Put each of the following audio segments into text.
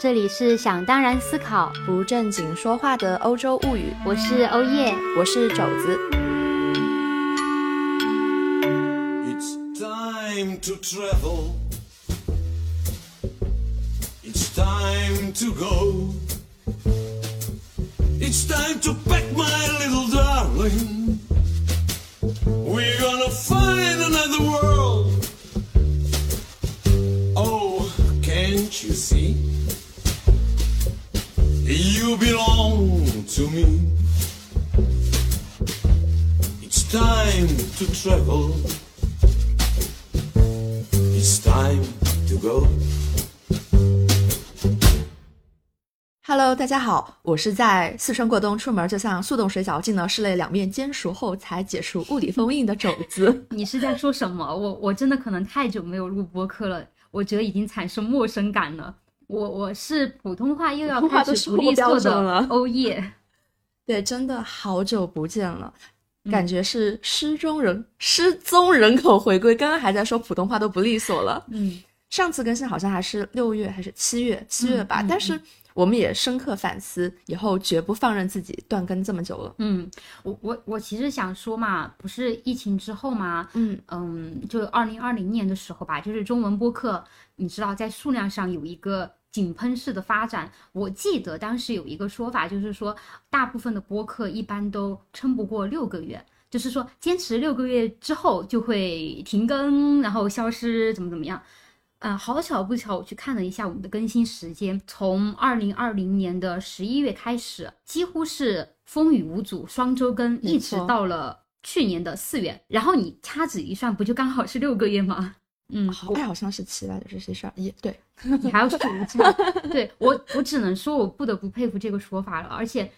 这里是想当然思考，不正经说话的欧洲物语。我是欧叶，我是肘子。It's time to travel. It's time to go. It's time to pack my little darling. We're gonna find another world. Oh, can't you see? You belong to me. It's time to travel. It's time to go. Hello，大家好，我是在四川过冬出门就像速冻水饺进了室内两面煎熟后才解除物理封印的肘子。你是在说什么？我我真的可能太久没有录播客了，我觉得已经产生陌生感了。我我是普通话又要话开始不利索的了的欧耶，对，真的好久不见了，嗯感觉是失踪人、失踪人口回归。刚刚还在说普通话都不利索了，嗯，上次更新好像还是六月还是七月，七月吧。但是我们也深刻反思，以后绝不放任自己断更这么久了。嗯，我我我其实想说嘛，不是疫情之后嘛，嗯嗯，就二零二零年的时候吧，就是中文播客，你知道在数量上有一个井喷式的发展。我记得当时有一个说法，就是说大部分的播客一般都撑不过六个月。就是说，坚持六个月之后就会停更，然后消失，怎么怎么样？呃，好巧不巧，我去看了一下我们的更新时间，从二零二零年的十一月开始，几乎是风雨无阻，双周更，一直到了去年的四月。然后你掐指一算，不就刚好是六个月吗？嗯，好，哎，好像是七来着，这是十二一，对，你还要数一下。对我，我只能说，我不得不佩服这个说法了。而且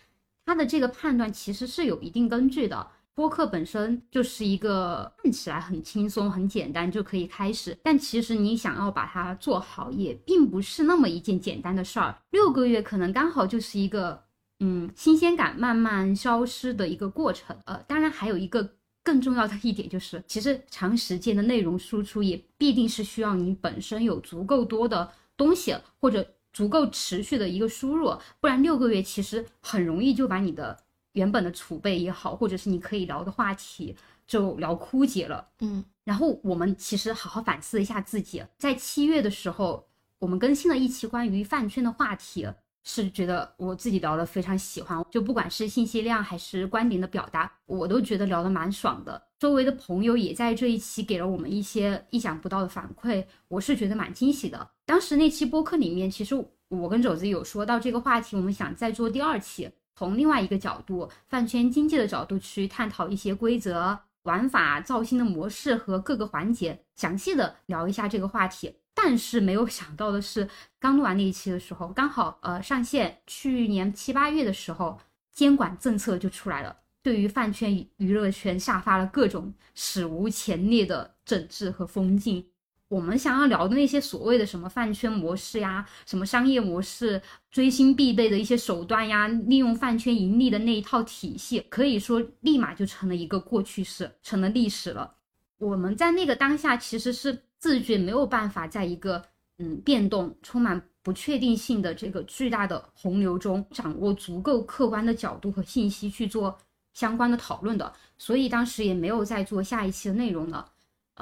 他的这个判断其实是有一定根据的。播客本身就是一个看起来很轻松、很简单就可以开始，但其实你想要把它做好，也并不是那么一件简单的事儿。六个月可能刚好就是一个嗯新鲜感慢慢消失的一个过程。呃，当然还有一个更重要的一点就是，其实长时间的内容输出也必定是需要你本身有足够多的东西或者足够持续的一个输入，不然六个月其实很容易就把你的原本的储备也好，或者是你可以聊的话题就聊枯竭了。嗯，然后我们其实好好反思一下自己，在七月的时候，我们更新了一期关于饭圈的话题，是觉得我自己聊的非常喜欢，就不管是信息量还是观点的表达，我都觉得聊得蛮爽的。周围的朋友也在这一期给了我们一些意想不到的反馈，我是觉得蛮惊喜的。当时那期播客里面，其实我跟肘子有说到这个话题，我们想再做第二期。从另外一个角度，饭圈经济的角度去探讨一些规则、玩法、造星的模式和各个环节，详细的聊一下这个话题。但是没有想到的是，刚录完那一期的时候，刚好呃上线，去年七八月的时候，监管政策就出来了，对于饭圈娱乐圈下发了各种史无前例的整治和封禁。我们想要聊的那些所谓的什么饭圈模式呀，什么商业模式、追星必备的一些手段呀，利用饭圈盈利的那一套体系，可以说立马就成了一个过去式，成了历史了。我们在那个当下其实是自觉没有办法在一个嗯变动、充满不确定性的这个巨大的洪流中，掌握足够客观的角度和信息去做相关的讨论的，所以当时也没有再做下一期的内容了。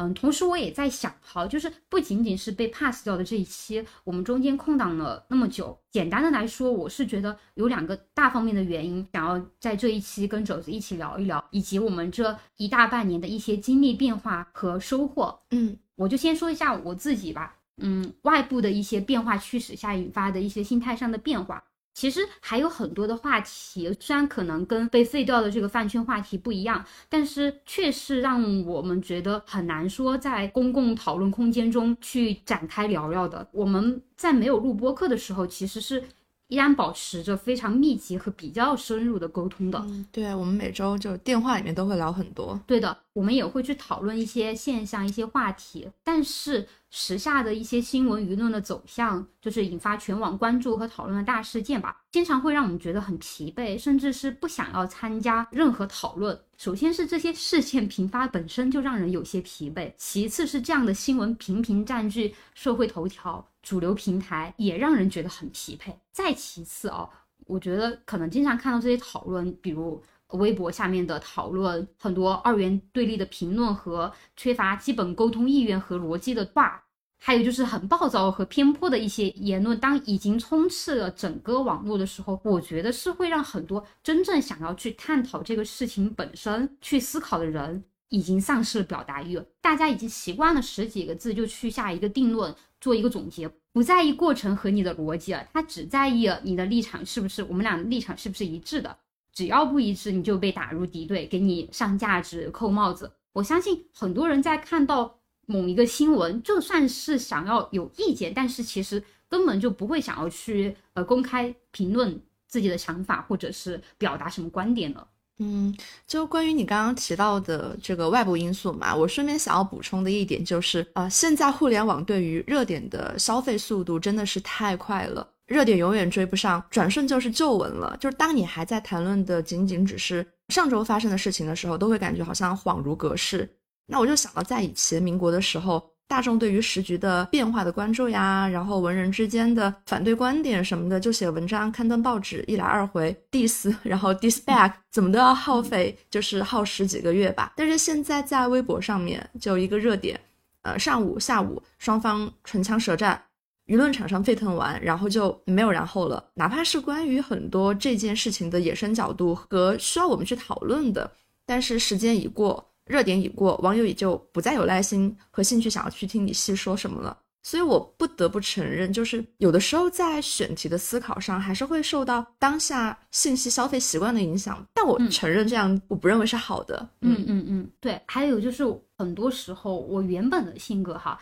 嗯，同时我也在想，好，就是不仅仅是被 pass 掉的这一期，我们中间空档了那么久。简单的来说，我是觉得有两个大方面的原因，想要在这一期跟肘子一起聊一聊，以及我们这一大半年的一些经历变化和收获。嗯，我就先说一下我自己吧。嗯，外部的一些变化驱使下引发的一些心态上的变化。其实还有很多的话题，虽然可能跟被废掉的这个饭圈话题不一样，但是却是让我们觉得很难说在公共讨论空间中去展开聊聊的。我们在没有录播课的时候，其实是依然保持着非常密集和比较深入的沟通的。嗯对我们每周就电话里面都会聊很多。对的，我们也会去讨论一些现象、一些话题，但是时下的一些新闻舆论的走向，就是引发全网关注和讨论的大事件吧，经常会让我们觉得很疲惫，甚至是不想要参加任何讨论。首先是这些事件频发本身就让人有些疲惫，其次是这样的新闻频频占据社会头条、主流平台，也让人觉得很疲惫。再其次啊，我觉得可能经常看到这些讨论，比如。微博下面的讨论，很多二元对立的评论和缺乏基本沟通意愿和逻辑的话，还有就是很暴躁和偏颇的一些言论，当已经充斥了整个网络的时候，我觉得是会让很多真正想要去探讨这个事情本身、去思考的人，已经丧失了表达欲。大家已经习惯了十几个字就去下一个定论，做一个总结，不在意过程和你的逻辑了，他只在意你的立场是不是我们俩立场是不是一致的。只要不一致，你就被打入敌对，给你上价值、扣帽子。我相信很多人在看到某一个新闻，就算是想要有意见，但是其实根本就不会想要去呃公开评论自己的想法，或者是表达什么观点了。嗯，就关于你刚刚提到的这个外部因素嘛，我顺便想要补充的一点就是，啊，现在互联网对于热点的消费速度真的是太快了。热点永远追不上，转瞬就是旧闻了。就是当你还在谈论的仅仅只是上周发生的事情的时候，都会感觉好像恍如隔世。那我就想到，在以前民国的时候，大众对于时局的变化的关注呀，然后文人之间的反对观点什么的，就写文章、刊登报纸，一来二回 diss，然后 diss back，怎么都要耗费，就是耗时几个月吧。但是现在在微博上面，就一个热点，呃，上午、下午双方唇枪舌战。舆论场上沸腾完，然后就没有然后了。哪怕是关于很多这件事情的野生角度和需要我们去讨论的，但是时间已过，热点已过，网友也就不再有耐心和兴趣想要去听你细说什么了。所以我不得不承认，就是有的时候在选题的思考上，还是会受到当下信息消费习惯的影响。但我承认这样，我不认为是好的。嗯嗯嗯，对。还有就是很多时候，我原本的性格哈。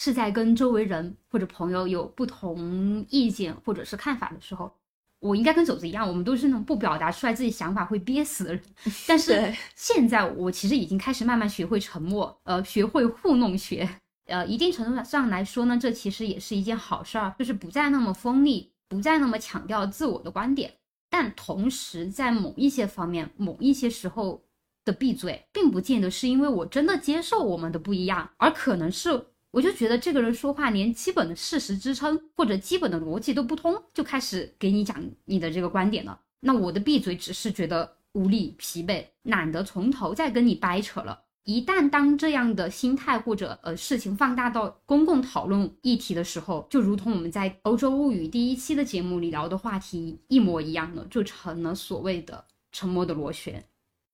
是在跟周围人或者朋友有不同意见或者是看法的时候，我应该跟肘子一样，我们都是那种不表达出来自己想法会憋死的人。但是现在我其实已经开始慢慢学会沉默，呃，学会糊弄学。呃，一定程度上来说呢，这其实也是一件好事儿，就是不再那么锋利，不再那么强调自我的观点。但同时，在某一些方面、某一些时候的闭嘴，并不见得是因为我真的接受我们的不一样，而可能是。我就觉得这个人说话连基本的事实支撑或者基本的逻辑都不通，就开始给你讲你的这个观点了。那我的闭嘴只是觉得无力、疲惫，懒得从头再跟你掰扯了。一旦当这样的心态或者呃事情放大到公共讨论议题的时候，就如同我们在《欧洲物语》第一期的节目里聊的话题一模一样的，就成了所谓的沉默的螺旋。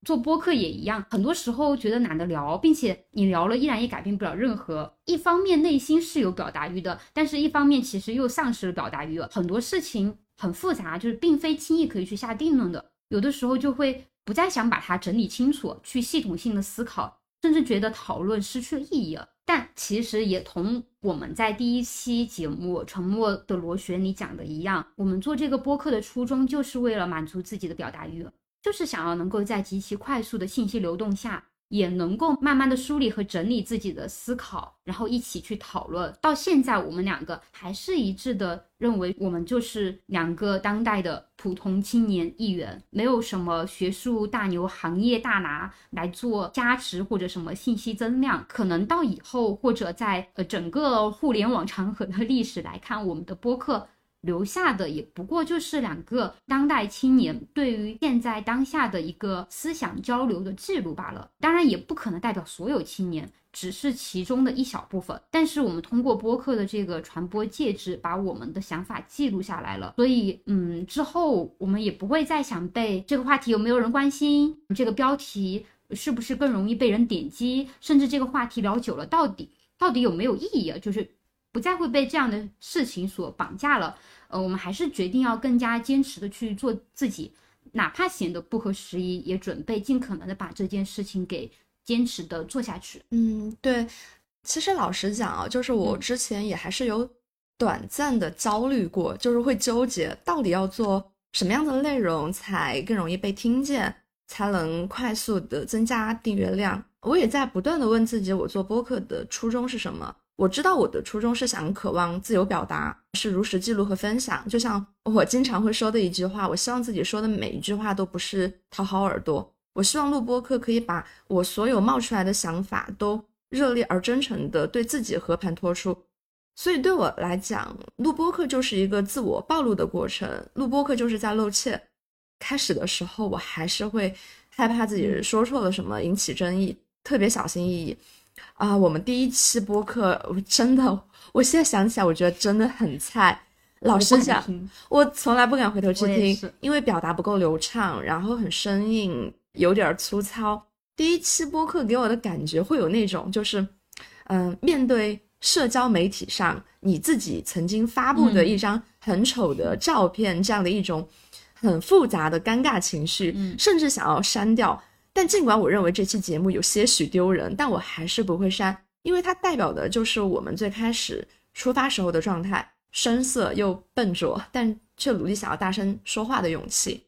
做播客也一样，很多时候觉得懒得聊，并且你聊了依然也改变不了任何。一方面内心是有表达欲的，但是一方面其实又丧失了表达欲了。很多事情很复杂，就是并非轻易可以去下定论的。有的时候就会不再想把它整理清楚，去系统性的思考，甚至觉得讨论失去了意义了。但其实也同我们在第一期节目《沉默的螺旋》里讲的一样，我们做这个播客的初衷就是为了满足自己的表达欲。就是想要能够在极其快速的信息流动下，也能够慢慢的梳理和整理自己的思考，然后一起去讨论。到现在，我们两个还是一致的认为，我们就是两个当代的普通青年议员，没有什么学术大牛、行业大拿来做加持或者什么信息增量。可能到以后，或者在呃整个互联网长河的历史来看，我们的播客。留下的也不过就是两个当代青年对于现在当下的一个思想交流的记录罢了。当然，也不可能代表所有青年，只是其中的一小部分。但是，我们通过播客的这个传播介质，把我们的想法记录下来了。所以，嗯，之后我们也不会再想被这个话题有没有人关心，这个标题是不是更容易被人点击，甚至这个话题聊久了到底到底有没有意义啊？就是不再会被这样的事情所绑架了。呃，我们还是决定要更加坚持的去做自己，哪怕显得不合时宜，也准备尽可能的把这件事情给坚持的做下去。嗯，对。其实老实讲啊，就是我之前也还是有短暂的焦虑过，就是会纠结到底要做什么样的内容才更容易被听见，才能快速的增加订阅量。我也在不断的问自己，我做播客的初衷是什么？我知道我的初衷是想渴望自由表达，是如实记录和分享。就像我经常会说的一句话，我希望自己说的每一句话都不是讨好耳朵。我希望录播课可以把我所有冒出来的想法都热烈而真诚的对自己和盘托出。所以对我来讲，录播课就是一个自我暴露的过程，录播课就是在露怯。开始的时候，我还是会害怕自己说错了什么引起争议，特别小心翼翼。啊，我们第一期播客，我真的，我现在想起来，我觉得真的很菜。老实讲，我从来不敢回头去听，因为表达不够流畅，然后很生硬，有点粗糙。第一期播客给我的感觉会有那种，就是，嗯，面对社交媒体上你自己曾经发布的一张很丑的照片，这样的一种很复杂的尴尬情绪，甚至想要删掉。但尽管我认为这期节目有些许丢人，但我还是不会删，因为它代表的就是我们最开始出发时候的状态，生涩又笨拙，但却努力想要大声说话的勇气。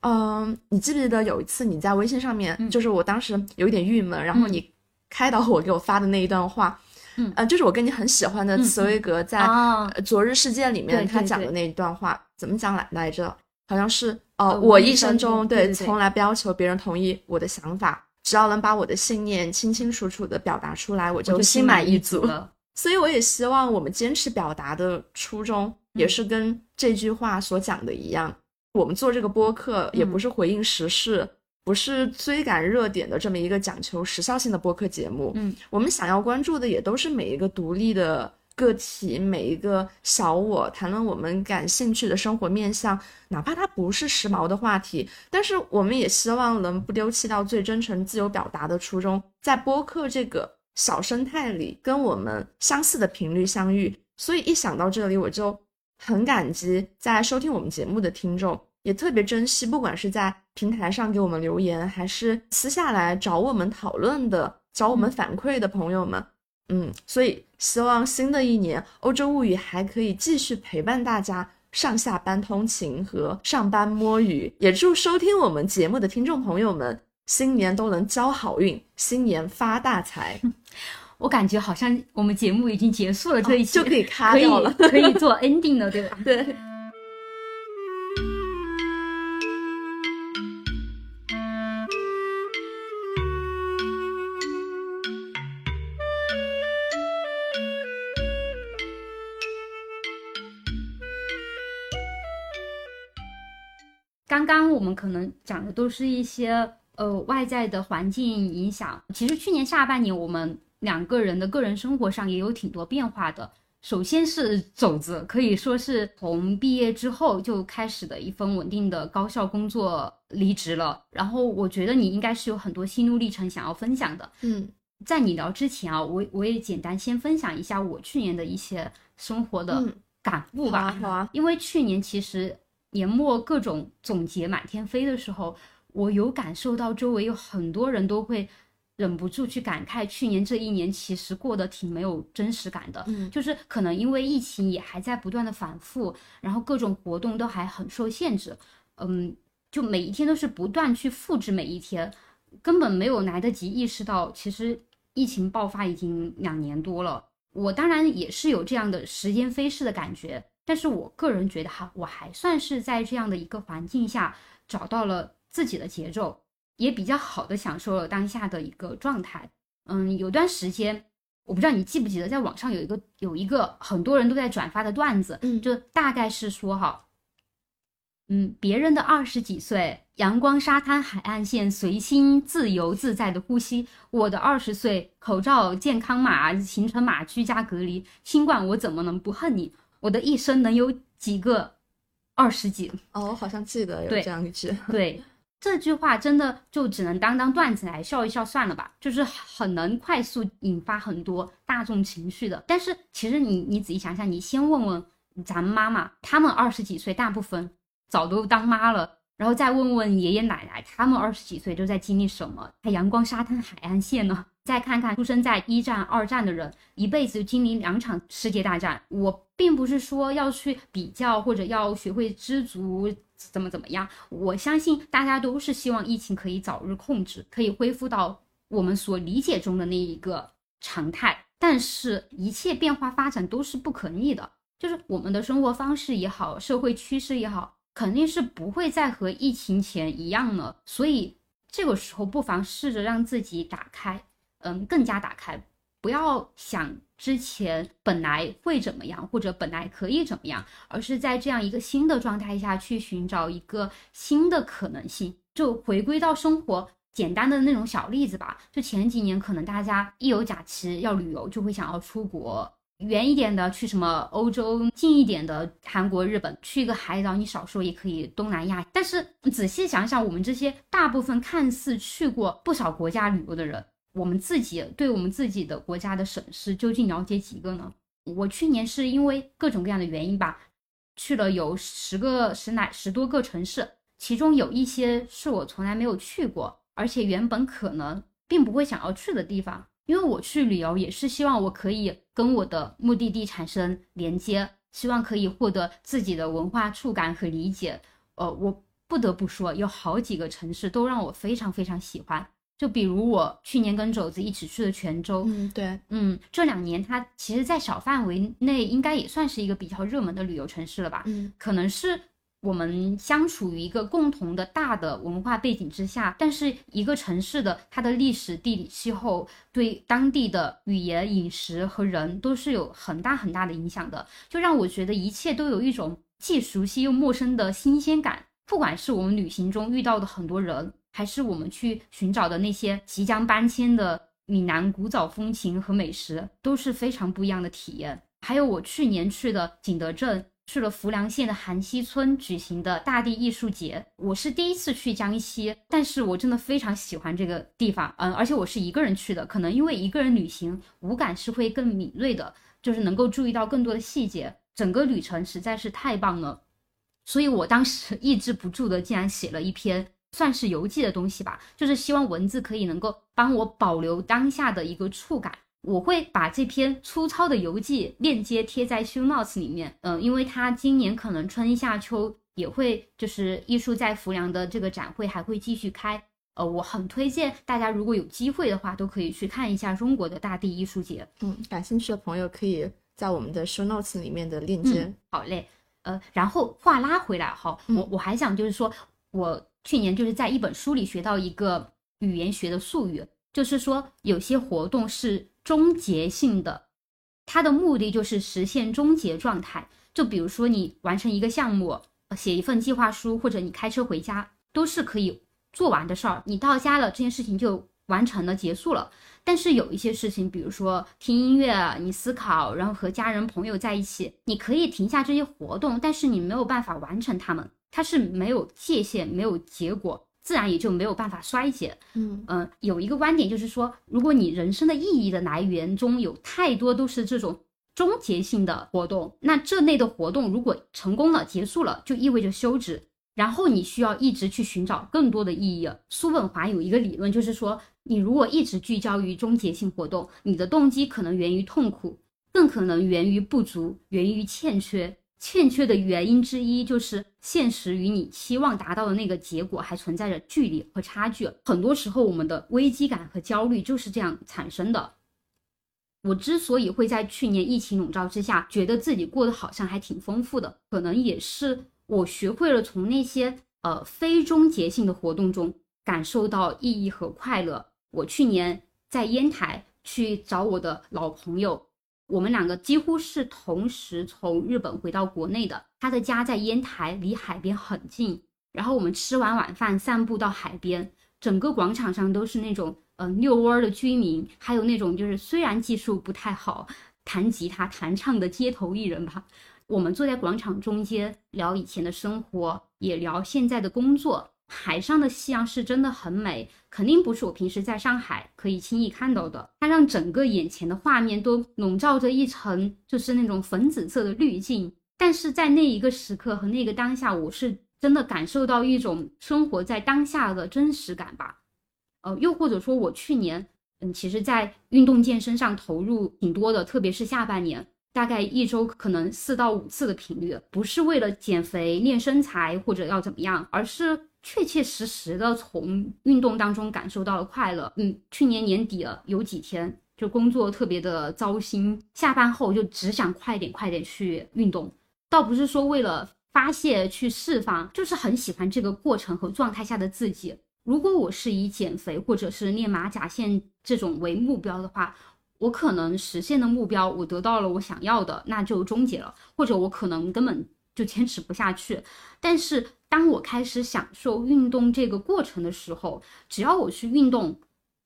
嗯，你记不记得有一次你在微信上面，就是我当时有一点郁闷，然后你开导我给我发的那一段话，嗯，呃，就是我跟你很喜欢的茨威格在《昨日事件》里面他讲的那一段话，怎么讲来来着？好像是。哦，我一生中对从来不要求别人同意我的想法，只要能把我的信念清清楚楚的表达出来，我就心满意足了。所以我也希望我们坚持表达的初衷，也是跟这句话所讲的一样。我们做这个播客，也不是回应时事，不是追赶热点的这么一个讲求时效性的播客节目。嗯，我们想要关注的，也都是每一个独立的。个体每一个小我谈论我们感兴趣的生活面向，哪怕它不是时髦的话题，但是我们也希望能不丢弃到最真诚、自由表达的初衷，在播客这个小生态里跟我们相似的频率相遇。所以一想到这里，我就很感激在收听我们节目的听众，也特别珍惜不管是在平台上给我们留言，还是私下来找我们讨论的、找我们反馈的朋友们。嗯，所以希望新的一年《欧洲物语》还可以继续陪伴大家上下班通勤和上班摸鱼，也祝收听我们节目的听众朋友们新年都能交好运，新年发大财。我感觉好像我们节目已经结束了，这一期就可以卡掉了，可以做 ending 了，对吧？对。刚刚我们可能讲的都是一些呃外在的环境影响。其实去年下半年我们两个人的个人生活上也有挺多变化的。首先是肘子，可以说是从毕业之后就开始的一份稳定的高校工作离职了。然后我觉得你应该是有很多心路历程想要分享的。嗯，在你聊之前啊，我我也简单先分享一下我去年的一些生活的感悟吧。好啊，因为去年其实。年末各种总结满天飞的时候，我有感受到周围有很多人都会忍不住去感慨，去年这一年其实过得挺没有真实感的。嗯，就是可能因为疫情也还在不断的反复，然后各种活动都还很受限制。嗯，就每一天都是不断去复制每一天，根本没有来得及意识到，其实疫情爆发已经两年多了。我当然也是有这样的时间飞逝的感觉。但是我个人觉得哈，我还算是在这样的一个环境下找到了自己的节奏，也比较好的享受了当下的一个状态。嗯，有段时间，我不知道你记不记得，在网上有一个有一个很多人都在转发的段子，嗯，就大概是说哈，嗯，别人的二十几岁，阳光沙滩海岸线，随心自由自在的呼吸；我的二十岁，口罩健康码，行程码，居家隔离，新冠，我怎么能不恨你？我的一生能有几个二十几？哦，我好像记得有这样一句。对，这句话真的就只能当当段子来笑一笑算了吧，就是很能快速引发很多大众情绪的。但是其实你你仔细想想，你先问问咱妈妈，他们二十几岁，大部分早都当妈了。然后再问问爷爷奶奶，他们二十几岁都在经历什么？还阳光沙滩海岸线呢？再看看出生在一战、二战的人，一辈子经历两场世界大战。我并不是说要去比较，或者要学会知足，怎么怎么样。我相信大家都是希望疫情可以早日控制，可以恢复到我们所理解中的那一个常态。但是一切变化发展都是不可逆的，就是我们的生活方式也好，社会趋势也好，肯定是不会再和疫情前一样了。所以这个时候不妨试着让自己打开，嗯，更加打开，不要想之前本来会怎么样，或者本来可以怎么样，而是在这样一个新的状态下去寻找一个新的可能性，就回归到生活。简单的那种小例子吧，就前几年可能大家一有假期要旅游，就会想要出国远一点的去什么欧洲，近一点的韩国、日本，去一个海岛，你少说也可以东南亚。但是仔细想想，我们这些大部分看似去过不少国家旅游的人，我们自己对我们自己的国家的省市究竟了解几个呢？我去年是因为各种各样的原因吧，去了有十个十来十多个城市，其中有一些是我从来没有去过。而且原本可能并不会想要去的地方，因为我去旅游也是希望我可以跟我的目的地产生连接，希望可以获得自己的文化触感和理解。呃，我不得不说，有好几个城市都让我非常非常喜欢。就比如我去年跟肘子一起去的泉州，嗯，对，嗯，这两年它其实，在小范围内应该也算是一个比较热门的旅游城市了吧？嗯，可能是。我们相处于一个共同的大的文化背景之下，但是一个城市的它的历史、地理、气候对当地的语言、饮食和人都是有很大很大的影响的，就让我觉得一切都有一种既熟悉又陌生的新鲜感。不管是我们旅行中遇到的很多人，还是我们去寻找的那些即将搬迁的闽南古早风情和美食，都是非常不一样的体验。还有我去年去的景德镇。去了浮梁县的韩溪村举行的大地艺术节，我是第一次去江西，但是我真的非常喜欢这个地方，嗯，而且我是一个人去的，可能因为一个人旅行，五感是会更敏锐的，就是能够注意到更多的细节，整个旅程实在是太棒了，所以我当时 抑制不住的，竟然写了一篇算是游记的东西吧，就是希望文字可以能够帮我保留当下的一个触感。我会把这篇粗糙的游记链接贴在 show notes 里面，嗯，因为它今年可能春夏秋也会，就是艺术在浮梁的这个展会还会继续开，呃，我很推荐大家如果有机会的话，都可以去看一下中国的大地艺术节。嗯，感兴趣的朋友可以在我们的 show notes 里面的链接。好嘞，呃，然后话拉回来哈，我我还想就是说，我去年就是在一本书里学到一个语言学的术语，就是说有些活动是。终结性的，它的目的就是实现终结状态。就比如说你完成一个项目，写一份计划书，或者你开车回家，都是可以做完的事儿。你到家了，这件事情就完成了，结束了。但是有一些事情，比如说听音乐，你思考，然后和家人朋友在一起，你可以停下这些活动，但是你没有办法完成它们，它是没有界限，没有结果。自然也就没有办法衰减。嗯嗯，有一个观点就是说，如果你人生的意义的来源中有太多都是这种终结性的活动，那这类的活动如果成功了、结束了，就意味着休止。然后你需要一直去寻找更多的意义。苏本华有一个理论，就是说，你如果一直聚焦于终结性活动，你的动机可能源于痛苦，更可能源于不足，源于欠缺。欠缺的原因之一就是现实与你期望达到的那个结果还存在着距离和差距。很多时候，我们的危机感和焦虑就是这样产生的。我之所以会在去年疫情笼罩之下，觉得自己过得好像还挺丰富的，可能也是我学会了从那些呃非终结性的活动中感受到意义和快乐。我去年在烟台去找我的老朋友。我们两个几乎是同时从日本回到国内的。他的家在烟台，离海边很近。然后我们吃完晚饭，散步到海边，整个广场上都是那种嗯遛弯的居民，还有那种就是虽然技术不太好，弹吉他、弹唱的街头艺人吧。我们坐在广场中间聊以前的生活，也聊现在的工作。海上的夕阳是真的很美，肯定不是我平时在上海可以轻易看到的。它让整个眼前的画面都笼罩着一层就是那种粉紫色的滤镜。但是在那一个时刻和那个当下，我是真的感受到一种生活在当下的真实感吧。呃，又或者说我去年，嗯，其实在运动健身上投入挺多的，特别是下半年，大概一周可能四到五次的频率，不是为了减肥练身材或者要怎么样，而是。确切实实的从运动当中感受到了快乐。嗯，去年年底了，有几天就工作特别的糟心，下班后就只想快点快点去运动，倒不是说为了发泄去释放，就是很喜欢这个过程和状态下的自己。如果我是以减肥或者是练马甲线这种为目标的话，我可能实现的目标，我得到了我想要的，那就终结了，或者我可能根本就坚持不下去。但是当我开始享受运动这个过程的时候，只要我去运动，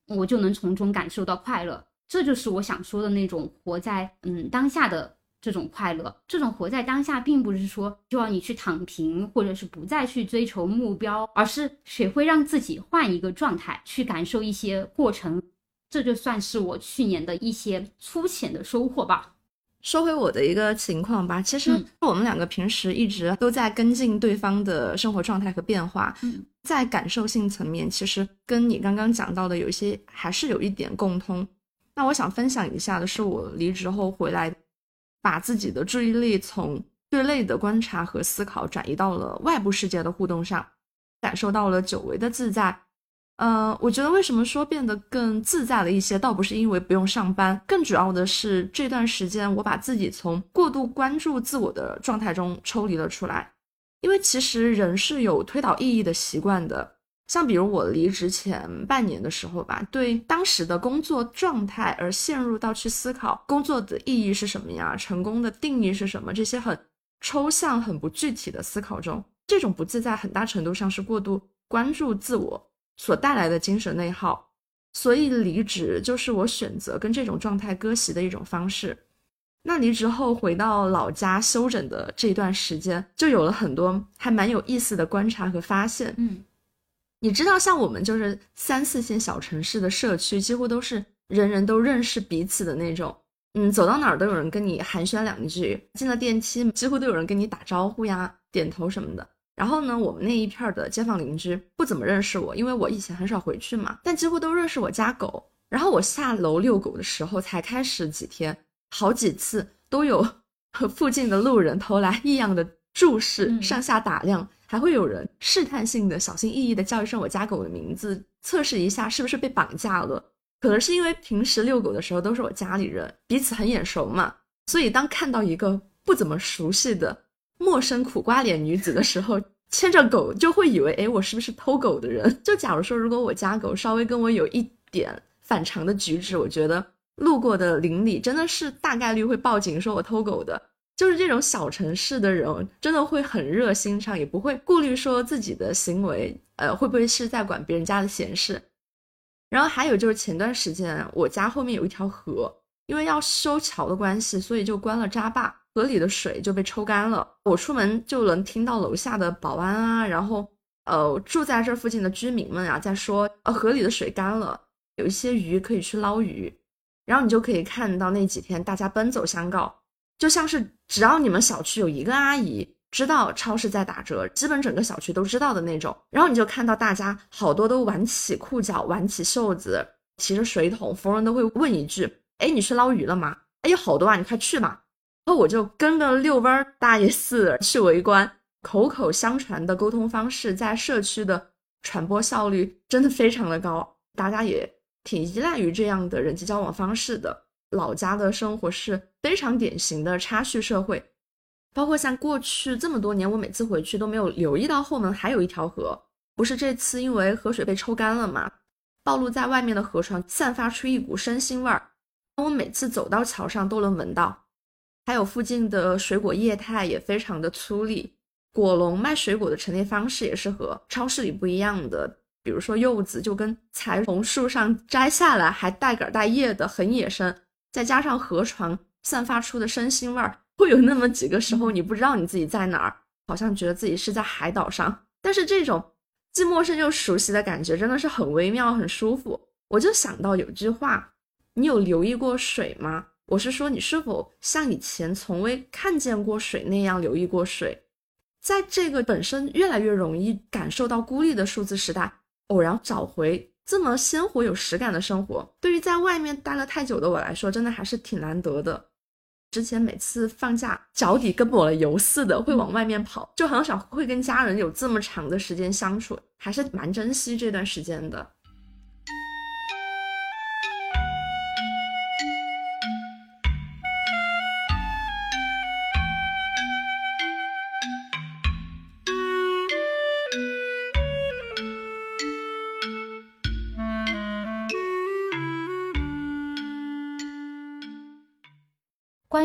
我就能从中感受到快乐。这就是我想说的那种活在嗯当下的这种快乐。这种活在当下，并不是说就要你去躺平，或者是不再去追求目标，而是学会让自己换一个状态，去感受一些过程。这就算是我去年的一些粗浅的收获吧。说回我的一个情况吧，其实嗯我们两个平时一直都在跟进对方的生活状态和变化，嗯在感受性层面，其实跟你刚刚讲到的有一些还是有一点共通。那我想分享一下的是，我离职后回来，把自己的注意力从对内的观察和思考转移到了外部世界的互动上，感受到了久违的自在。呃，我觉得为什么说变得更自在了一些，倒不是因为不用上班，更主要的是这段时间我把自己从过度关注自我的状态中抽离了出来。因为其实人是有推导意义的习惯的，像比如我离职前半年的时候吧，对当时的工作状态而陷入到去思考工作的意义是什么呀，成功的定义是什么，这些很抽象、很不具体的思考中，这种不自在很大程度上是过度关注自我所带来的精神内耗。所以离职就是我选择跟这种状态割席的一种方式。那离职后回到老家休整的这段时间，就有了很多还蛮有意思的观察和发现。嗯你知道，像我们就是三四线小城市的社区，几乎都是人人都认识彼此的那种。嗯，走到哪儿都有人跟你寒暄两句，进了电梯几乎都有人跟你打招呼呀、点头什么的。然后呢，我们那一片儿的街坊邻居不怎么认识我，因为我以前很少回去嘛，但几乎都认识我家狗。然后我下楼遛狗的时候，才开始几天，好几次都有和 附近的路人投来异样的注视，嗯上下打量，还会有人试探性的、小心翼翼的叫一声我家狗的名字，测试一下是不是被绑架了。可能是因为平时遛狗的时候都是我家里人，彼此很眼熟嘛，所以当看到一个不怎么熟悉的陌生苦瓜脸女子的时候，牵着狗就会以为，哎，我是不是偷狗的人？就假如说，如果我家狗稍微跟我有一点反常的举止，我觉得路过的邻里真的是大概率会报警说我偷狗的。就是这种小城市的人，真的会很热心肠，也不会顾虑说自己的行为，呃，会不会是在管别人家的闲事。然后还有就是前段时间，我家后面有一条河，因为要修桥的关系，所以就关了闸坝，河里的水就被抽干了。我出门就能听到楼下的保安啊，然后呃住在这附近的居民们啊在说，呃河里的水干了，有一些鱼可以去捞鱼。然后你就可以看到那几天大家奔走相告，就像是只要你们小区有一个阿姨知道超市在打折，基本整个小区都知道的那种。然后你就看到大家好多都挽起裤脚，挽起袖子，提着水桶，逢人都会问一句：“哎，你去捞鱼了吗？哎，有好多啊，你快去嘛。”然后我就跟个遛弯大爷似的去围观，口口相传的沟通方式在社区的传播效率真的非常的高，大家也挺依赖于这样的人际交往方式的。老家的生活是非常典型的差序社会，包括像过去这么多年，我每次回去都没有留意到后门还有一条河，不是这次因为河水被抽干了嘛，暴露在外面的河床散发出一股生腥味儿，我每次走到桥上都能闻到。还有附近的水果业态也非常的粗粝，果农卖水果的陈列方式也是和超市里不一样的。比如说柚子就跟才从树上摘下来还带杆带叶的，很野生。再加上河床散发出的生腥味儿，会有那么几个时候你不知道你自己在哪儿，好像觉得自己是在海岛上。但是这种既陌生又熟悉的感觉真的是很微妙、很舒服。我就想到有句话：你有留意过水吗？我是说，你是否像以前从未看见过水那样留意过水？在这个本身越来越容易感受到孤立的数字时代，偶然找回这么鲜活有实感的生活，对于在外面待了太久的我来说，真的还是挺难得的。之前每次放假，脚底跟抹了油似的，会往外面跑，就很少会跟家人有这么长的时间相处，还是蛮珍惜这段时间的。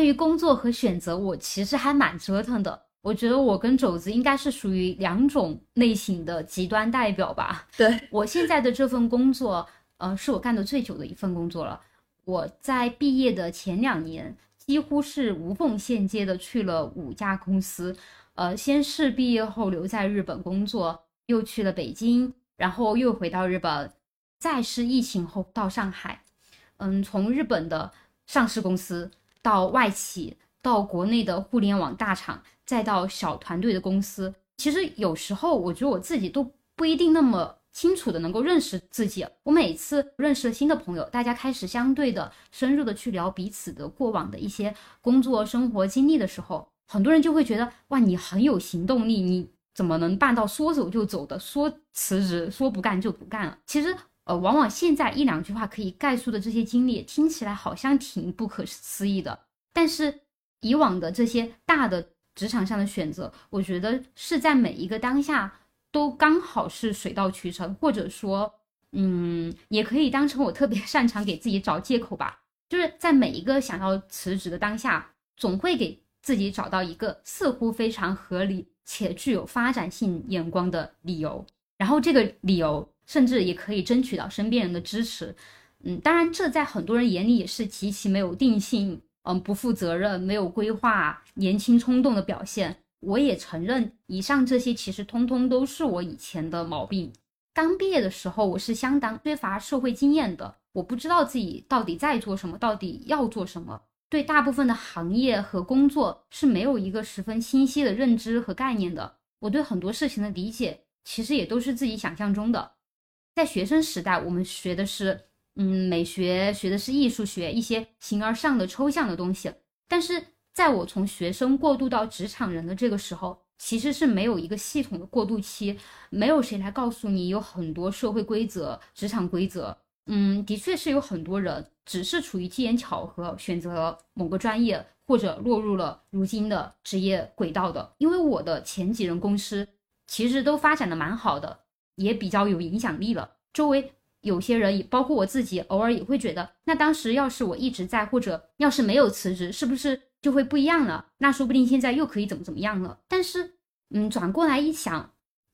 关于工作和选择，我其实还蛮折腾的。我觉得我跟肘子应该是属于两种类型的极端代表吧。对，我现在的这份工作，呃，是我干的最久的一份工作了。我在毕业的前两年，几乎是无缝衔接的去了五家公司。呃，先是毕业后留在日本工作，又去了北京，然后又回到日本，再是疫情后到上海。嗯，从日本的上市公司到外企，到国内的互联网大厂。再到小团队的公司，其实有时候我觉得我自己都不一定那么清楚的能够认识自己。我每次认识了新的朋友，大家开始相对的深入的去聊彼此的过往的一些工作生活经历的时候，很多人就会觉得哇，你很有行动力，你怎么能办到说走就走的？说辞职，说不干就不干了。其实，呃，往往现在一两句话可以概述的这些经历，听起来好像挺不可思议的，但是以往的这些大的。职场上的选择，我觉得是在每一个当下都刚好是水到渠成，或者说，嗯，也可以当成我特别 擅长给自己找借口吧。就是在每一个想要辞职的当下，总会给自己找到一个似乎非常合理且具有发展性眼光的理由，然后这个理由甚至也可以争取到身边人的支持。嗯，当然，这在很多人眼里也是极其没有定性。嗯，不负责任、没有规划、年轻冲动的表现，我也承认，以上这些其实通通都是我以前的毛病。刚毕业的时候，我是相当缺乏社会经验的，我不知道自己到底在做什么，到底要做什么，对大部分的行业和工作是没有一个十分清晰的认知和概念的。我对很多事情的理解，其实也都是自己想象中的。在学生时代，我们学的是。嗯，美学学的是艺术学，一些形而上的抽象的东西。但是在我从学生过渡到职场人的这个时候，其实是没有一个系统的过渡期，没有谁来告诉你有很多社会规则、职场规则。嗯，的确是有很多人只是处于机缘巧合选择某个专业，或者落入了如今的职业轨道的。因为我的前几任公司其实都发展的蛮好的，也比较有影响力了，周围。有些人，包括我自己，偶尔也会觉得，那当时要是我一直在，或者要是没有辞职，是不是就会不一样了？那说不定现在又可以怎么怎么样了。但是，嗯，转过来一想，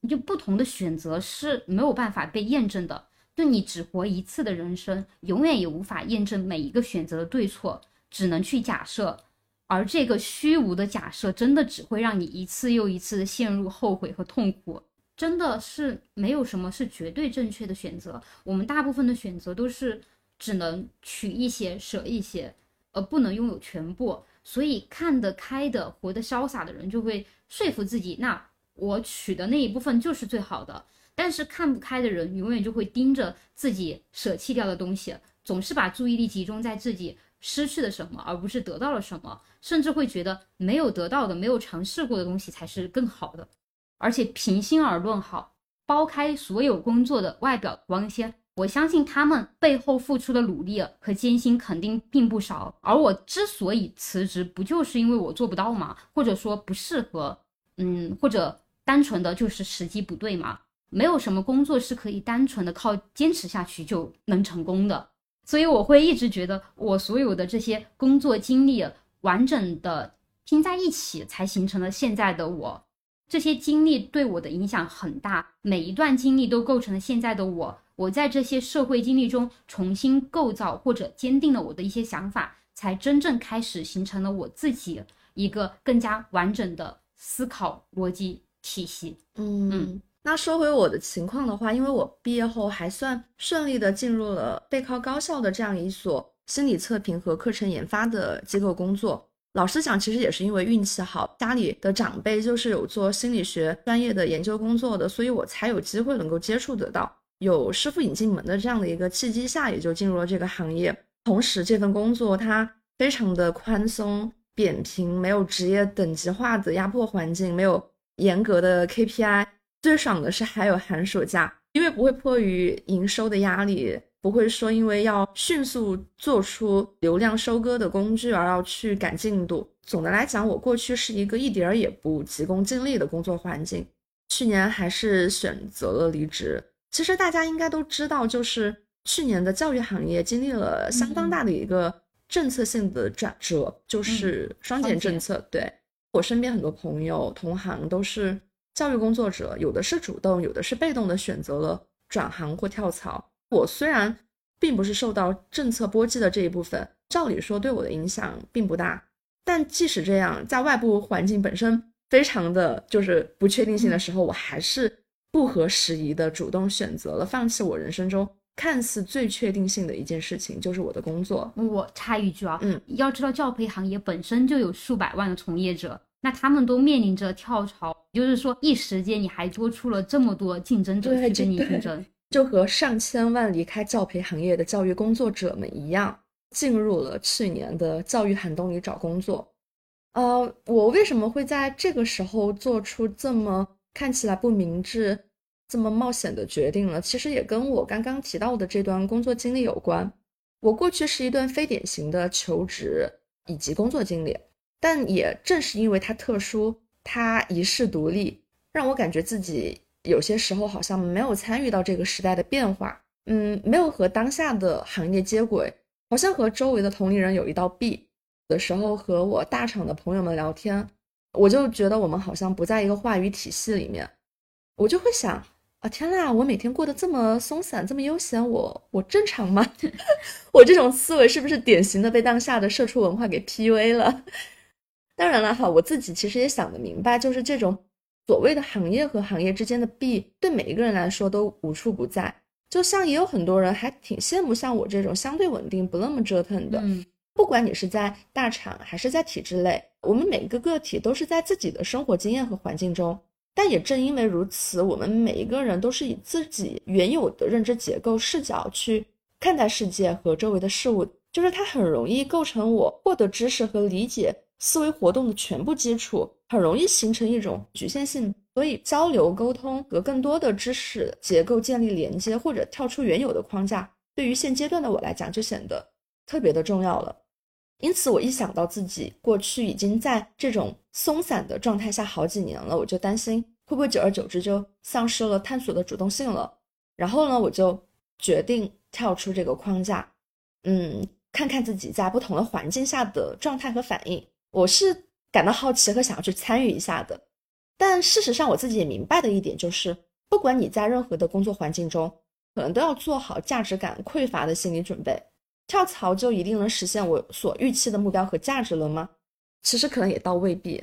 就不同的选择是没有办法被验证的。就你只活一次的人生，永远也无法验证每一个选择的对错，只能去假设。而这个虚无的假设，真的只会让你一次又一次的陷入后悔和痛苦。真的是没有什么是绝对正确的选择，我们大部分的选择都是只能取一些舍一些，而不能拥有全部。所以看得开的、活得潇洒的人就会说服自己，那我取的那一部分就是最好的。但是看不开的人永远就会盯着自己舍弃掉的东西，总是把注意力集中在自己失去了什么，而不是得到了什么，甚至会觉得没有得到的、没有尝试过的东西才是更好的。而且平心而论，好，剥开所有工作的外表光鲜，我相信他们背后付出的努力和艰辛肯定并不少。而我之所以辞职，不就是因为我做不到吗？或者说不适合，嗯，或者单纯的就是时机不对吗？没有什么工作是可以单纯的靠坚持下去就能成功的。所以我会一直觉得，我所有的这些工作经历完整的拼在一起，才形成了现在的我。这些经历对我的影响很大，每一段经历都构成了现在的我。我在这些社会经历中重新构造或者坚定了我的一些想法，才真正开始形成了我自己一个更加完整的思考逻辑体系。嗯，那说回我的情况的话，因为我毕业后还算顺利的进入了背靠高校的这样一所心理测评和课程研发的机构工作。老实讲，其实也是因为运气好，家里的长辈就是有做心理学专业的研究工作的，所以我才有机会能够接触得到，有师傅引进门的这样的一个契机下，也就进入了这个行业。同时，这份工作它非常的宽松、扁平，没有职业等级化的压迫环境，没有严格的 KPI，最爽的是还有寒暑假，因为不会迫于营收的压力。不会说因为要迅速做出流量收割的工具而要去赶进度。总的来讲，我过去是一个一点儿也不急功近利的工作环境。去年还是选择了离职。其实大家应该都知道，就是去年的教育行业经历了相当大的一个政策性的转折，就是双减政策。对我身边很多朋友、同行都是教育工作者，有的是主动，有的是被动的选择了转行或跳槽。我虽然并不是受到政策波及的这一部分，照理说对我的影响并不大。但即使这样，在外部环境本身非常的就是不确定性的时候，我还是不合时宜的主动选择了放弃我人生中看似最确定性的一件事情，就是我的工作。我插一句啊，嗯，要知道教培行业本身就有数百万的从业者，那他们都面临着跳槽，就是说一时间你还多出了这么多竞争者去跟你竞争。就和上千万离开教培行业的教育工作者们一样，进入了去年的教育寒冬里找工作。呃，我为什么会在这个时候做出这么看起来不明智、这么冒险的决定呢？其实也跟我刚刚提到的这段工作经历有关。我过去是一段非典型的求职以及工作经历，但也正是因为它特殊，它一世独立，让我感觉自己有些时候好像没有参与到这个时代的变化，嗯，没有和当下的行业接轨，好像和周围的同龄人有一道壁。的时候和我大厂的朋友们聊天，我就觉得我们好像不在一个话语体系里面，我就会想啊，天呐，我每天过得这么松散，这么悠闲，我我正常吗？我这种思维是不是典型的被当下的社畜文化给 PUA 了？当然了哈，我自己其实也想得明白，就是这种所谓的行业和行业之间的壁，对每一个人来说都无处不在。就像也有很多人还挺羡慕像我这种相对稳定、不那么折腾的。嗯，不管你是在大厂还是在体制内，我们每一个个体都是在自己的生活经验和环境中。但也正因为如此，我们每一个人都是以自己原有的认知结构视角去看待世界和周围的事物，就是它很容易构成我获得知识和理解思维活动的全部基础，很容易形成一种局限性。所以，交流沟通和更多的知识结构建立连接，或者跳出原有的框架，对于现阶段的我来讲就显得特别的重要了。因此，我一想到自己过去已经在这种松散的状态下好几年了，我就担心会不会久而久之就丧失了探索的主动性了。然后呢，我就决定跳出这个框架，嗯，看看自己在不同的环境下的状态和反应。我是感到好奇和想要去参与一下的。但事实上，我自己也明白的一点就是，不管你在任何的工作环境中，可能都要做好价值感匮乏的心理准备。跳槽就一定能实现我所预期的目标和价值了吗？其实可能也倒未必，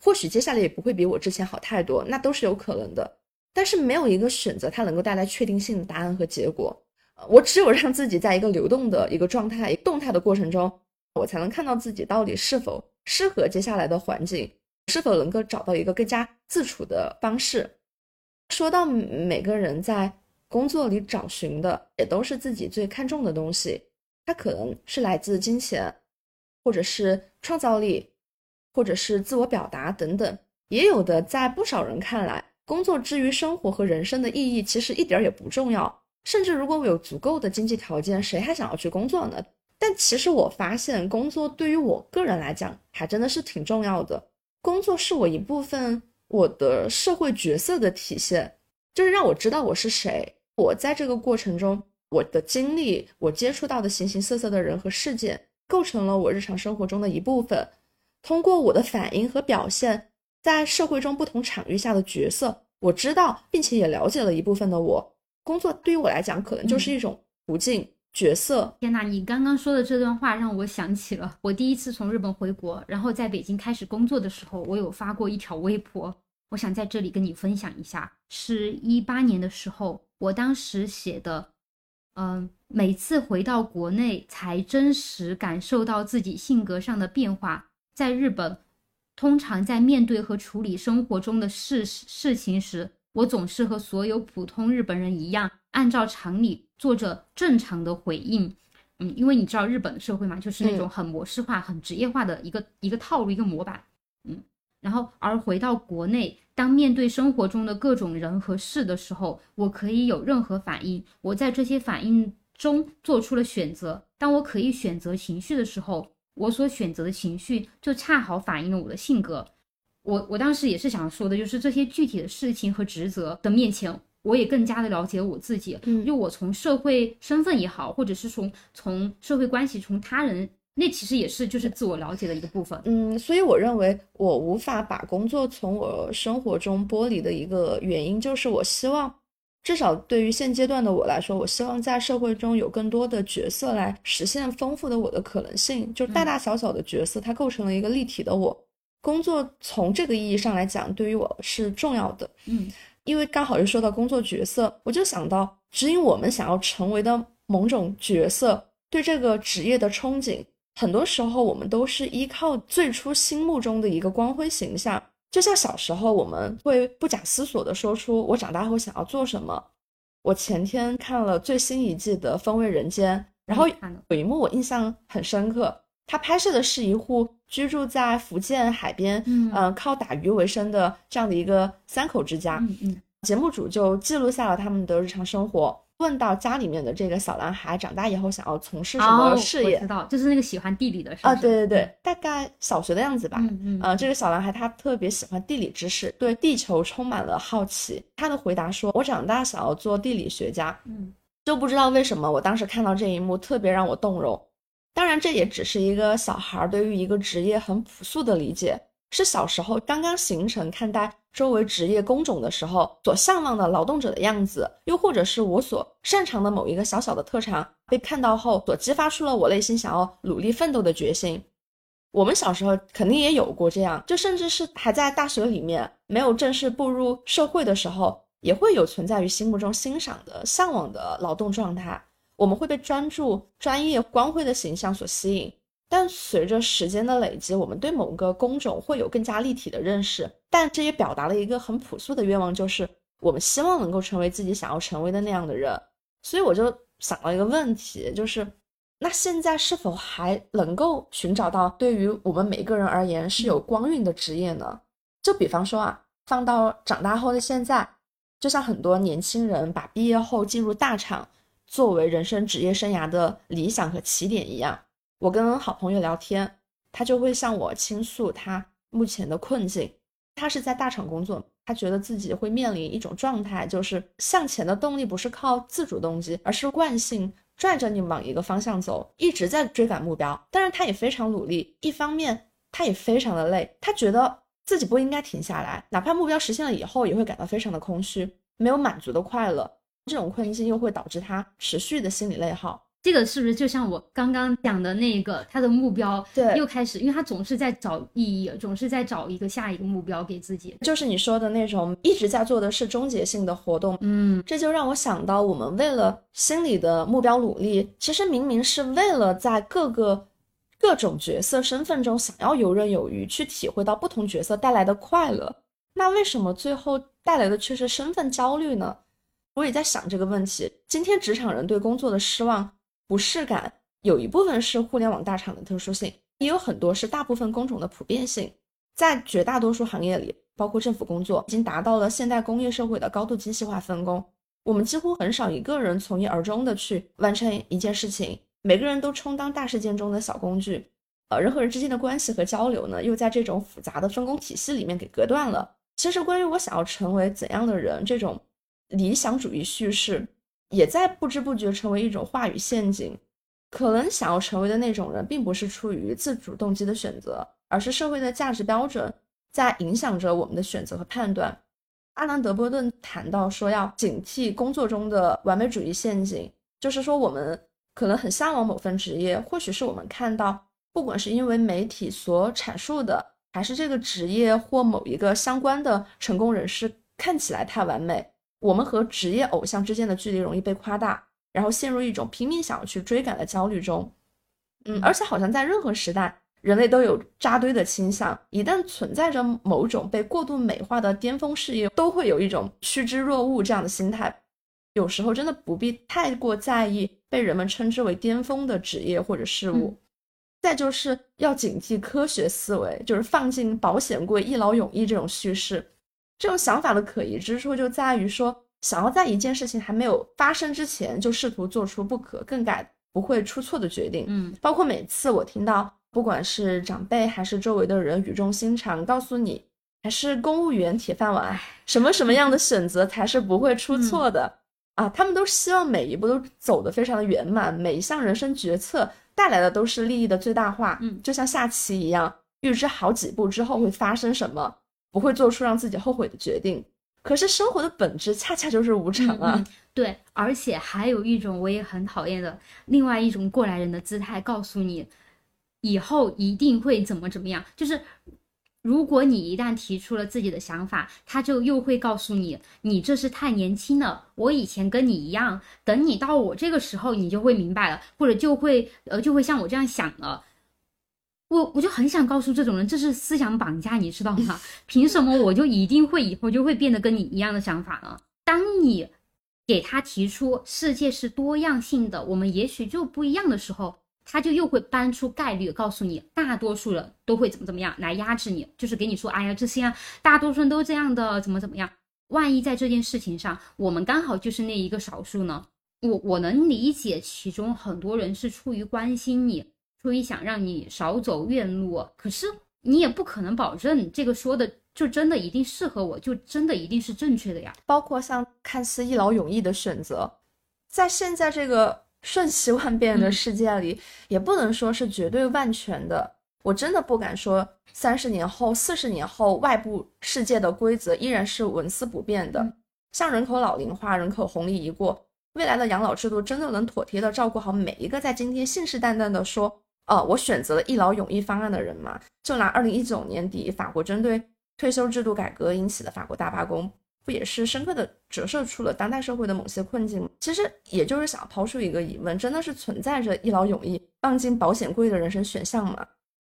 或许接下来也不会比我之前好太多，那都是有可能的。但是没有一个选择它能够带来确定性的答案和结果。我只有让自己在一个流动的一个状态、动态的过程中，我才能看到自己到底是否适合接下来的环境，是否能够找到一个更加自处的方式。说到每个人在工作里找寻的，也都是自己最看重的东西。它可能是来自金钱，或者是创造力，或者是自我表达等等。也有的，在不少人看来，工作之于生活和人生的意义其实一点也不重要。甚至如果我有足够的经济条件，谁还想要去工作呢？但其实我发现，工作对于我个人来讲，还真的是挺重要的。工作是我一部分我的社会角色的体现，就是让我知道我是谁。我在这个过程中，我的经历，我接触到的形形色色的人和事件，构成了我日常生活中的一部分。通过我的反应和表现，在社会中不同场域下的角色，我知道并且也了解了一部分的我。工作对于我来讲，可能就是一种途径、角色。天呐，你刚刚说的这段话让我想起了我第一次从日本回国，然后在北京开始工作的时候，我有发过一条微博，我想在这里跟你分享一下，是一八年的时候，我当时写的，嗯，每次回到国内才真实感受到自己性格上的变化。在日本，通常在面对和处理生活中的事事情时，我总是和所有普通日本人一样，按照常理做着正常的回应。嗯，因为你知道日本社会嘛，就是那种很模式化、很职业化的一个一个套路、一个模板。嗯，然后而回到国内，当面对生活中的各种人和事的时候，我可以有任何反应。我在这些反应中做出了选择。当我可以选择情绪的时候，我所选择的情绪就恰好反映了我的性格。我我当时也是想说的，就是这些具体的事情和职责的面前，我也更加的了解我自己。嗯就我从社会身份也好，或者是从从社会关系、从他人那其实也是就是自我了解的一个部分。嗯，所以我认为我无法把工作从我生活中剥离的一个原因，就是我希望，至少对于现阶段的我来说，我希望在社会中有更多的角色来实现丰富的我的可能性，就大大小小的角色，它构成了一个立体的我。工作从这个意义上来讲，对于我是重要的。嗯，因为刚好又说到工作角色，我就想到指引我们想要成为的某种角色，对这个职业的憧憬，很多时候我们都是依靠最初心目中的一个光辉形象。就像小时候，我们会不假思索地说出我长大后想要做什么。我前天看了最新一季的《风味人间》，然后有一幕我印象很深刻，他拍摄的是一户居住在福建海边，嗯呃，靠打鱼为生的这样的一个三口之家。嗯嗯节目组就记录下了他们的日常生活，问到家里面的这个小男孩长大以后想要从事什么哦事业我知道，就是那个喜欢地理的，是啊？对对对，，大概小学的样子吧。嗯嗯呃，这个小男孩他特别喜欢地理知识，对地球充满了好奇。他的回答说：“我长大想要做地理学家。”嗯就不知道为什么，我当时看到这一幕特别让我动容。当然，这也只是一个小孩儿对于一个职业很朴素的理解，是小时候刚刚形成看待周围职业工种的时候所向往的劳动者的样子，又或者是我所擅长的某一个小小的特长被看到后所激发出了我内心想要努力奋斗的决心。我们小时候肯定也有过这样，就甚至是还在大学里面没有正式步入社会的时候，也会有存在于心目中欣赏的、向往的劳动状态。我们会被专注、专业、光辉的形象所吸引，但随着时间的累积，我们对某个工种会有更加立体的认识。但这也表达了一个很朴素的愿望，就是我们希望能够成为自己想要成为的那样的人。所以我就想到一个问题，就是那现在是否还能够寻找到对于我们每个人而言是有光晕的职业呢？就比方说啊，放到长大后的现在，就像很多年轻人把毕业后进入大厂作为人生职业生涯的理想和起点一样。我跟好朋友聊天，他就会向我倾诉他目前的困境。他是在大厂工作，他觉得自己会面临一种状态，就是向前的动力不是靠自主动机，而是惯性拽着你往一个方向走，一直在追赶目标。当然，他也非常努力，一方面他也非常的累，他觉得自己不应该停下来，哪怕目标实现了以后，也会感到非常的空虚，没有满足的快乐。这种困境又会导致他持续的心理内耗。这个是不是就像我刚刚讲的那个他的目标，对又开始，因为他总是在找意义，总是在找一个下一个目标给自己。就是你说的那种一直在做的是终结性的活动，嗯，这就让我想到，我们为了心理的目标努力，其实明明是为了在各个各种角色身份中想要游刃有余，去体会到不同角色带来的快乐。那为什么最后带来的却是身份焦虑呢？我也在想这个问题。今天职场人对工作的失望、不适感，有一部分是互联网大厂的特殊性，也有很多是大部分工种的普遍性。在绝大多数行业里，包括政府工作，已经达到了现代工业社会的高度精细化分工。我们几乎很少一个人从一而终的去完成一件事情，每个人都充当大事件中的小工具。呃，人和人之间的关系和交流呢，又在这种复杂的分工体系里面给隔断了。其实，关于我想要成为怎样的人，这种理想主义叙事，也在不知不觉成为一种话语陷阱。可能想要成为的那种人，并不是出于自主动机的选择，而是社会的价值标准在影响着我们的选择和判断。阿兰·德波顿谈到说，要警惕工作中的完美主义陷阱，就是说我们可能很向往某份职业，或许是我们看到，不管是因为媒体所阐述的，还是这个职业或某一个相关的成功人士看起来太完美，我们和职业偶像之间的距离容易被夸大，然后陷入一种拼命想要去追赶的焦虑中。嗯，而且好像在任何时代，人类都有扎堆的倾向。一旦存在着某种被过度美化的巅峰事业，都会有一种趋之若鹜这样的心态。有时候真的不必太过在意被人们称之为巅峰的职业或者事物。嗯再就是要警惕科学思维，就是放进保险柜一劳永逸这种叙事。这种想法的可疑之处就在于说，想要在一件事情还没有发生之前就试图做出不可更改、不会出错的决定。嗯，包括每次我听到，不管是长辈还是周围的人语重心长告诉你，还是公务员铁饭碗，什么什么样的 选择才是不会出错的、啊，他们都希望每一步都走得非常的圆满，每一项人生决策带来的都是利益的最大化。嗯就像下棋一样，预知好几步之后会发生什么，不会做出让自己后悔的决定。可是生活的本质恰恰就是无常啊！对，而且还有一种我也很讨厌的，另外一种过来人的姿态，告诉你以后一定会怎么怎么样。就是如果你一旦提出了自己的想法，他就又会告诉你，你这是太年轻了，我以前跟你一样，等你到我这个时候，你就会明白了，或者就会呃就会像我这样想了。我我就很想告诉这种人，这是思想绑架，你知道吗？凭什么我就一定会以后就会变得跟你一样的想法呢？当你给他提出世界是多样性的，我们也许就不一样的时候，他就又会搬出概率告诉你，大多数人都会怎么怎么样来压制你，就是给你说，哎呀，这些啊，大多数人都这样的，怎么怎么样。万一在这件事情上，我们刚好就是那一个少数呢？我我能理解其中很多人是出于关心你，出于想让你少走冤路，可是你也不可能保证这个说的就真的一定适合我，就真的一定是正确的呀。包括像看似一劳永逸的选择，在现在这个瞬息万变的嗯世界里，也不能说是绝对万全的。我真的不敢说三十年后、四十年后，外部世界的规则依然是纹丝不变的。嗯像人口老龄化、人口红利一过，未来的养老制度真的能妥帖的照顾好每一个在今天信誓旦旦的说，呃，我选择了一劳永逸方案的人嘛？就拿二零一九年底法国针对退休制度改革引起的法国大罢工，不也是深刻的折射出了当代社会的某些困境吗？其实也就是想抛出一个疑问：真的是存在着一劳永逸、放进保险柜的人生选项吗？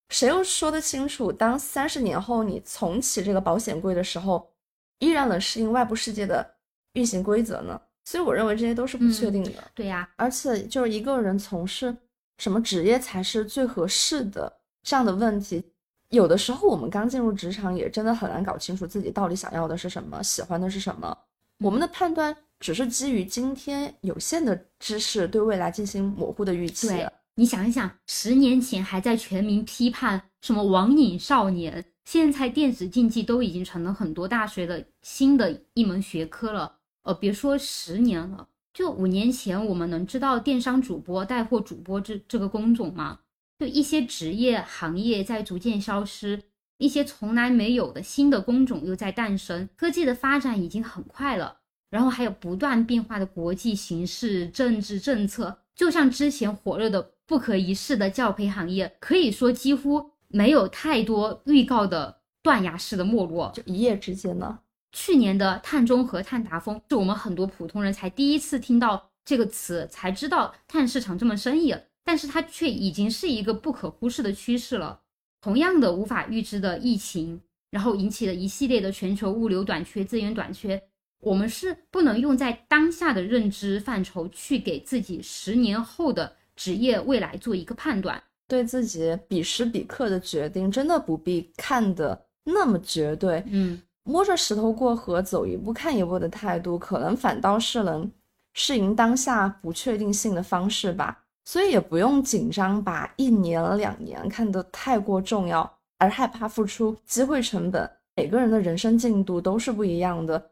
谁又说得清楚，当三十年后你重启这个保险柜的时候，依然能适应外部世界的运行规则呢？所以我认为这些都是不确定的。对呀、而且就是一个人从事什么职业才是最合适的这样的问题，有的时候我们刚进入职场也真的很难搞清楚自己到底想要的是什么，喜欢的是什么。我们的判断只是基于今天有限的知识对未来进行模糊的预期。对，你想一想，十年前还在全民批判什么网瘾少年，现在电子竞技都已经成了很多大学的新的一门学科了。呃，别说十年了，就五年前我们能知道电商主播、带货主播这这个工种吗？就一些职业行业在逐渐消失，一些从来没有的新的工种又在诞生。科技的发展已经很快了。然后还有不断变化的国际形势、政治政策，就像之前火热的不可一世的教培行业，可以说几乎没有太多预告的断崖式的没落。就一夜之间呢，去年的碳中和、碳达峰，是我们很多普通人才第一次听到这个词，才知道碳市场这么生意，但是它却已经是一个不可忽视的趋势了。同样的无法预知的疫情，然后引起了一系列的全球物流短缺、资源短缺。我们是不能用在当下的认知范畴去给自己十年后的职业未来做一个判断。对自己彼时彼刻的决定，真的不必看得那么绝对。嗯，摸着石头过河，走一步看一步的态度，可能反倒是能适应当下不确定性的方式吧。所以也不用紧张，把一年两年看得太过重要，而害怕付出机会成本。每个人的人生进度都是不一样的。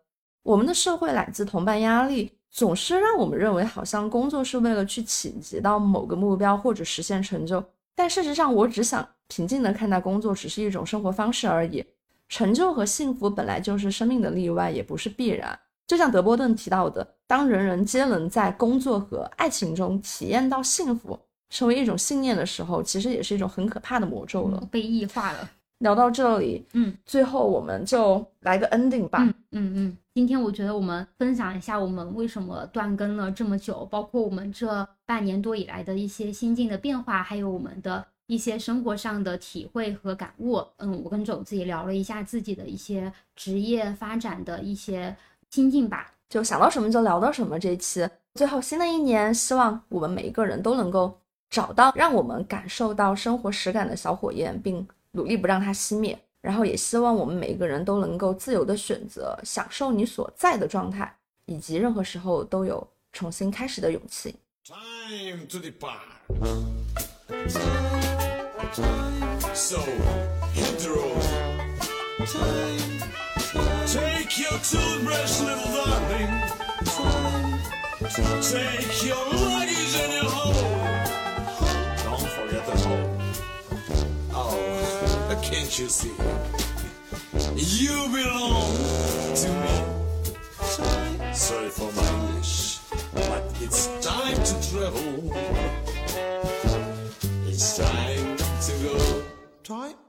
我们的社会来自同伴压力，总是让我们认为好像工作是为了去企及到某个目标或者实现成就。但事实上，我只想平静地看待工作，只是一种生活方式而已。成就和幸福本来就是生命的例外，也不是必然。就像德波顿提到的，当人人皆能在工作和爱情中体验到幸福，成为一种信念的时候，其实也是一种很可怕的魔咒了。被异化了。聊到这里，嗯，最后我们就来个 ending 吧。嗯嗯嗯，今天我觉得我们分享一下我们为什么断更了这么久，包括我们这半年多以来的一些心境的变化，还有我们的一些生活上的体会和感悟。嗯，我跟肘子也聊了一下自己的一些职业发展的一些心境吧。就想到什么就聊到什么。这一期最后，新的一年，希望我们每一个人都能够找到让我们感受到生活实感的小火焰，并努力不让它熄灭。然后也希望我们每一个人都能够自由的选择，享受你所在的状态，以及任何时候都有重新开始的勇气。Time to depart. So hit the. Take your toothbrush, little darling. Take your luggage and your home. Don't forget the home. Oh, can't you see? You belong to me. Sorry for my English, but it's time to travel. It's time time